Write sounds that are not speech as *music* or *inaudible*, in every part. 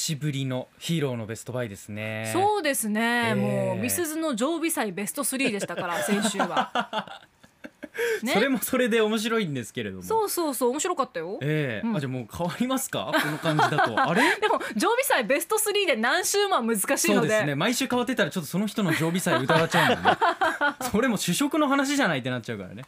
しぶりのヒーローのベストバイですね。そうですね、えーもうミスズの常備菜ベスト3でしたから *laughs* 先週は。ね。それもそれで面白いんですけれども。そうそうそう面白かったよ。ええ。うん。あじゃあもう変わりますか？この感じだと。あれ？*laughs* でも常備菜ベスト3で何週間難しいそうのでですね。毎週変わってたらちょっとその人の常備菜疑っちゃうんだよね。*laughs* それも主食の話じゃないってなっちゃうからね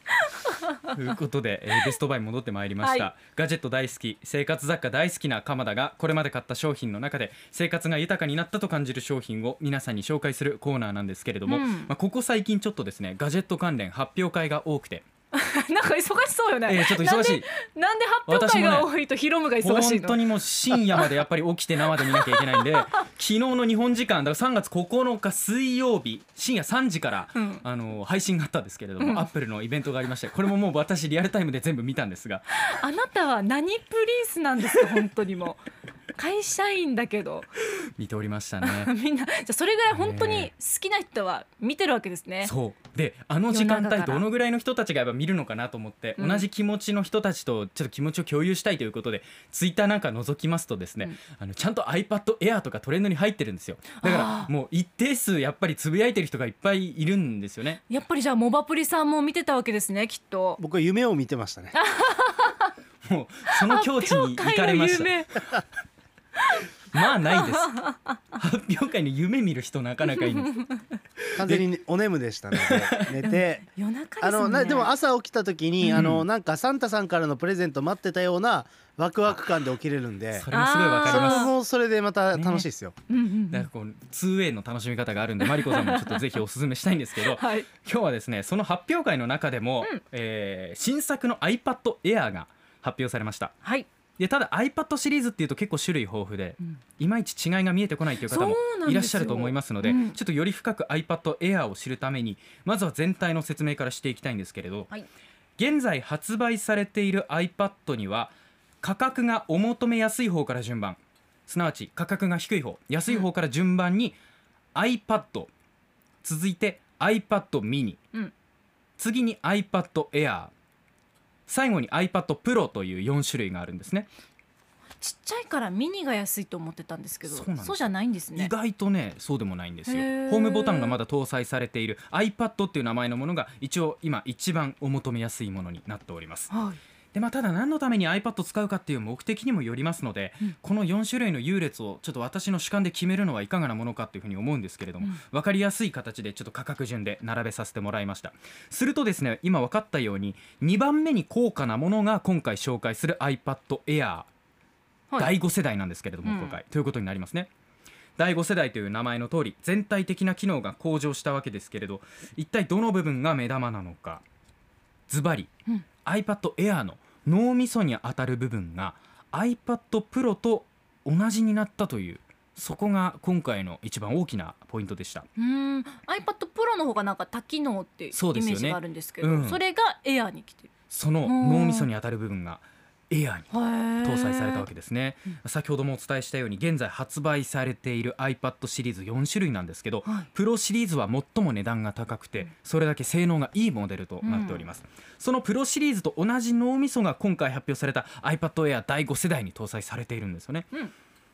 ということで、えーベストバイ戻ってまいりました、はい。ガジェット大好き生活雑貨大好きな鎌田がこれまで買った商品の中で生活が豊かになったと感じる商品を皆さんに紹介するコーナーなんですけれども、うん。まあ、ここ最近ちょっとですねガジェット関連発表会が多くて、*laughs* なんか忙しそうよね、えーちょっと忙しい。なんで発表会が多いとヒロムが忙しいの？本当にもう深夜までやっぱり起きて生で見なきゃいけないんで *laughs* 昨日の日本時間だから3月9日水曜日深夜3時から、うん。あの配信があったんですけれども、うん。アップルのイベントがありましてこれももう私リアルタイムで全部見たんですが。*laughs* あなたは何プリンスなんですか？本当にもう会社員だけど。見ておりましたね。*laughs* みんなじゃあそれぐらい本当に好きな人は見てるわけですね。そう。であの時間帯どのぐらいの人たちがやっぱ見るのかなと思って、うん。同じ気持ちの人たちとちょっと気持ちを共有したいということでツイッターなんか覗きますとですね、うん。あのちゃんと iPad Air とかトレンドに入ってるんですよ。だかあらー。もう一定数やっぱりつぶやいてる人がいっぱいいるんですよね。やっぱりじゃあモバプリさんも見てたわけですねきっと。僕は夢を見てましたね。*laughs* もうその境地に行かれました。た。*laughs* まあないです。発表会の夢見る人なかなかいない。完全にお眠でしたの *laughs* で寝て。夜中ですね。のなでも朝起きた時に、うん。あのなんかサンタさんからのプレゼント待ってたようなワクワク感で起きれるんで。それもすごいわかそれります。もそれでまた楽しいですよ、うんうんうんだからこう 2way の楽しみ方があるんでマリコさんもちょっとぜひおすすめしたいんですけど *laughs* はい。今日はですねその発表会の中でも、うん。えー新作の iPad Air が発表されました。はい。でただ iPad シリーズっていうと結構種類豊富でうん。いまいち違いが見えてこないという方もいらっしゃると思いますのでうん。ちょっとより深く iPad Air を知るためにまずは全体の説明からしていきたいんですけれど、はい。現在発売されている iPad には価格がお求めやすい方から順番。すなわち価格が低い方安い方から順番に iPad 続いて iPad mini、うん。次に iPad Air 最後に iPad Pro という4種類があるんですね。ちっちゃいからミニが安いと思ってたんですけど、そうじゃないんですね。意。外とねそうでもないんですよ。ホームボタンがまだ搭載されている iPad っていう名前のものが一応今一番お求めやすいものになっております。はい。でまあただ何のために iPad を使うかっていう目的にもよりますので、うん。この4種類の優劣をちょっと私の主観で決めるのはいかがなものかっていうふうに思うんですけれども、うん。分かりやすい形でちょっと価格順で並べさせてもらいました。するとですね今分かったように2番目に高価なものが今回紹介する iPad Air はい。第5世代なんですけれども、うん。今回。ということになりますね。第5世代という名前の通り全体的な機能が向上したわけですけれど一体どの部分が目玉なのか。ズバリ、うん。iPad Air の脳みそに当たる部分が iPad Pro と同じになったというそこが今回の一番大きなポイントでした。うーん。iPad Pro の方がなんか多機能っていうイメージがあるんですけど、うん。それがエアに来てる。その脳みそに当たる部分が Air に搭搭載されたわけですね、うん。先ほどもお伝えしたように現在発売されている iPad シリーズ4種類なんですけど、はい。プロシリーズは最も値段が高くてそれだけ性能がいいモデルとなっております、そのプロシリーズと同じ脳みそが今回発表された iPad Air 第5世代に搭載されているんですよね、うん。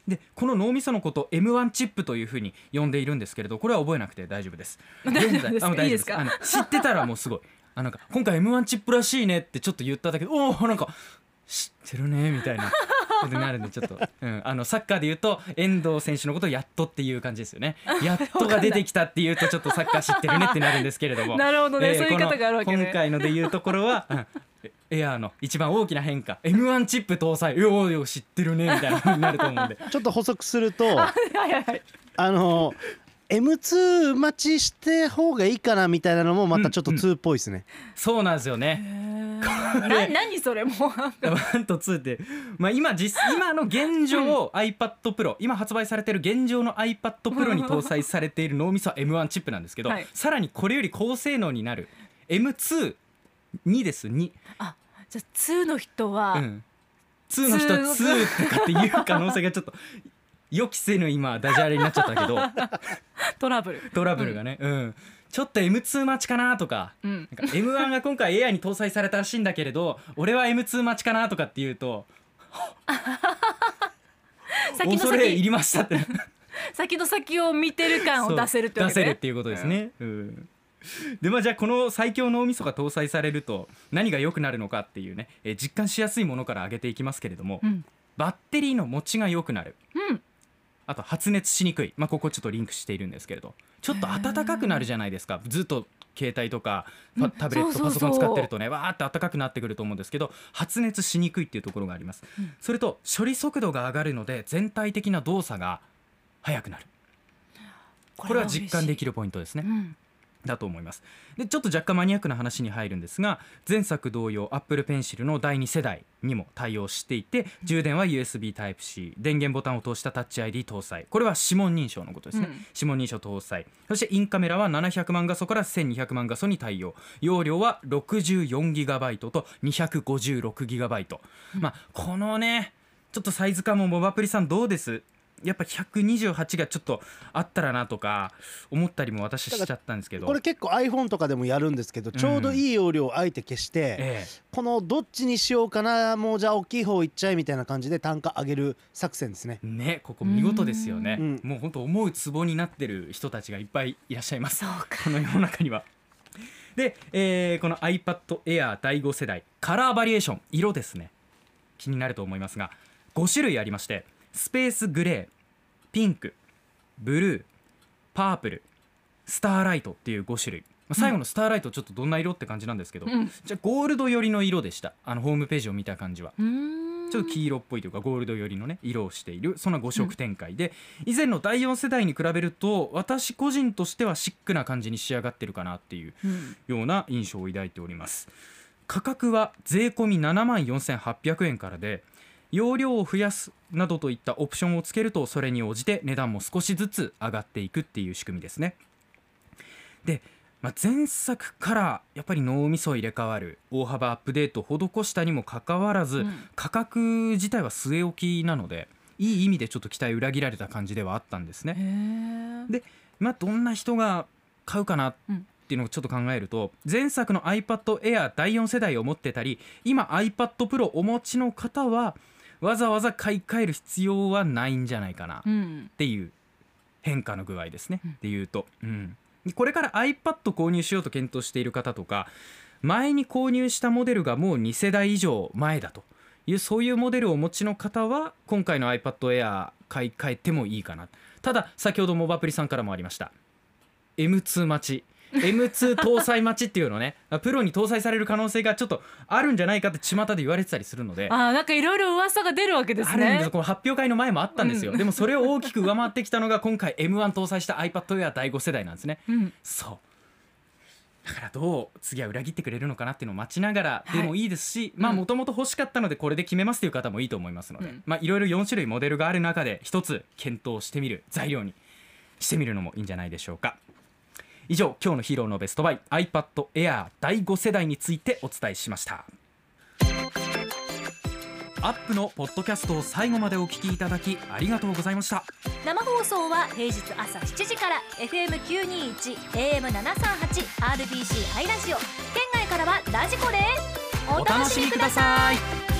でこの脳みそのことを M1 チップというふうに呼んでいるんですけれどこれは覚えなくて大丈夫です。*laughs* 現在あ大丈夫です。か？あの知ってたらもうすごい。あなんか今回 M1 チップらしいねってちょっと言っただけでおおなんか知ってるねみたいなことになるんでちょっと、うん、あのサッカーで言うと遠藤選手のことをやっとっていう感じですよね。*laughs* やっとが出てきたっていうとちょっとサッカー知ってるねってなるんですけれども。*laughs* なるほどね、そういう言い方があるわけね。今回ので言うところは、うん。エアーの一番大きな変化。M1 チップ搭載。よーよ知ってるねみたいな風になると思うんで。*laughs* ちょっと補足するとはいはいはい。あの M2 待ちして方がいいかなみたいなのもまたちょっと2っぽいですね、そうなんですよねな *laughs* 何それもう。1と2って、まあ、今実今の現状 iPad Pro 今発売されている現状の iPad Pro に搭載されている脳みそは M1 チップなんですけど、はい。さらにこれより高性能になる M2 2です。2、あじゃあ2の人は、うん、2の人は2とかっていう可能性がちょっと予期せぬ今ダジャレになっちゃったけど。*laughs* トラブル。トラブルがね、うんちょっと M2 待ちかなとかうん。なんか M1 が今回 AI に搭載されたらしいんだけれど俺は M2 待ちかなとかっていうと *laughs* 先の恐れ入先りましたって。*laughs* 先の先を見てる感を出せるってね。出せるっていうことですね、うん。でまあじゃあこの最強脳みそが搭載されると何が良くなるのかっていうね、えー実感しやすいものから挙げていきますけれども、うん。バッテリーの持ちが良くなる。うんあと発熱しにくい、まあ、ここちょっとリンクしているんですけれど。ちょっと暖かくなるじゃないですか。ずっと携帯とかタブレットパソコン使ってるとねわーって暖かくなってくると思うんですけど発熱しにくいっていうところがあります、うん。それと処理速度が上がるので全体的な動作が速くなる。これは実感できる、るポイントですね。うんだと思います。でちょっと若干マニアックな話に入るんですが前作同様 Apple Pencil の第2世代にも対応していて充電は USB Type-C 電源ボタンを通したタッチ ID 搭載。これは指紋認証のことですね、うん。指紋認証搭載。そしてインカメラは700万画素から1200万画素に対応。容量は 64GB と 256GB、まあこのねちょっとサイズ感もモバプリさんどうです？やっぱ128がちょっとあったらなとか思ったりも私しちゃったんですけど。これ結構 iPhone とかでもやるんですけどちょうどいい容量をあえて消して、えこのどっちにしようかなもうじゃあ大きい方いっちゃえみたいな感じで単価上げる作戦ですね。えねここ見事ですよね。うん。もう本当思うツボになってる人たちがいっぱいいらっしゃいます。そうか。この世の中には。で、えーこの iPad Air 第5世代カラーバリエーション。色ですね。気になると思いますが5種類ありましてスペースグレーピンクブルーパープルスターライトっていう5種類、まあ、最後のスターライトちょっとどんな色って感じなんですけど、うん。じゃあゴールド寄りの色でした。あのホームページを見た感じは。ちょっと黄色っぽいというかゴールド寄りのね色をしているそん。な5色展開で、以前の第4世代に比べると私個人としてはシックな感じに仕上がってるかなっていううん。ような印象を抱いております。価格は税込み7万4800円からで容量を増やすなどといったオプションをつけるとそれに応じて値段も少しずつ上がっていくっていう仕組みですね。で、まあ、前作からやっぱり脳みそ入れ替わる大幅アップデートを施したにもかかわらず、うん。価格自体は据え置きなのでいい意味でちょっと期待裏切られた感じではあったんですね。でまあどんな人が買うかなっうん。ていうのをちょっと考えると前作の iPad Air 第4世代を持ってたり今 iPad Pro お持ちの方はわざわざ買い替える必要はないんじゃないかな。っうん。ていう変化の具合ですね。うん。でいうと、うん、これから iPad 購入しようと検討している方とか前に購入したモデルがもう2世代以上前だというそういうモデルをお持ちの方は今回の iPad Air 買い替えてもいいかな。ただ先ほどモバプリさんからもありました。M2 待ち M2 搭載待ちっていうのね。プロに搭載される可能性がちょっとあるんじゃないかって巷で言われてたりするので。あーなんかいろいろ噂が出るわけですあるんですこの発表会の前もあったんですよ、でもそれを大きく上回ってきたのが今回 M1 搭載した iPad Air 第5世代なんですね。うん。そう。だからどう次は裏切ってくれるのかなっていうのを待ちながらでもいいですし、もともと欲しかったのでこれで決めますという方もいいと思いますので、いろいろ4種類モデルがある中で一つ検討してみる材料にしてみるのもいいんじゃないでしょうか以上今日のヒーローのベストバイ iPad Air 第5世代についてお伝えしました。アップのポッドキャストを最後までお聞きいただきありがとうございました。生放送は平日朝7時から FM921 AM738 RBC ハイラジオ。県外からはラジコですお楽しみください。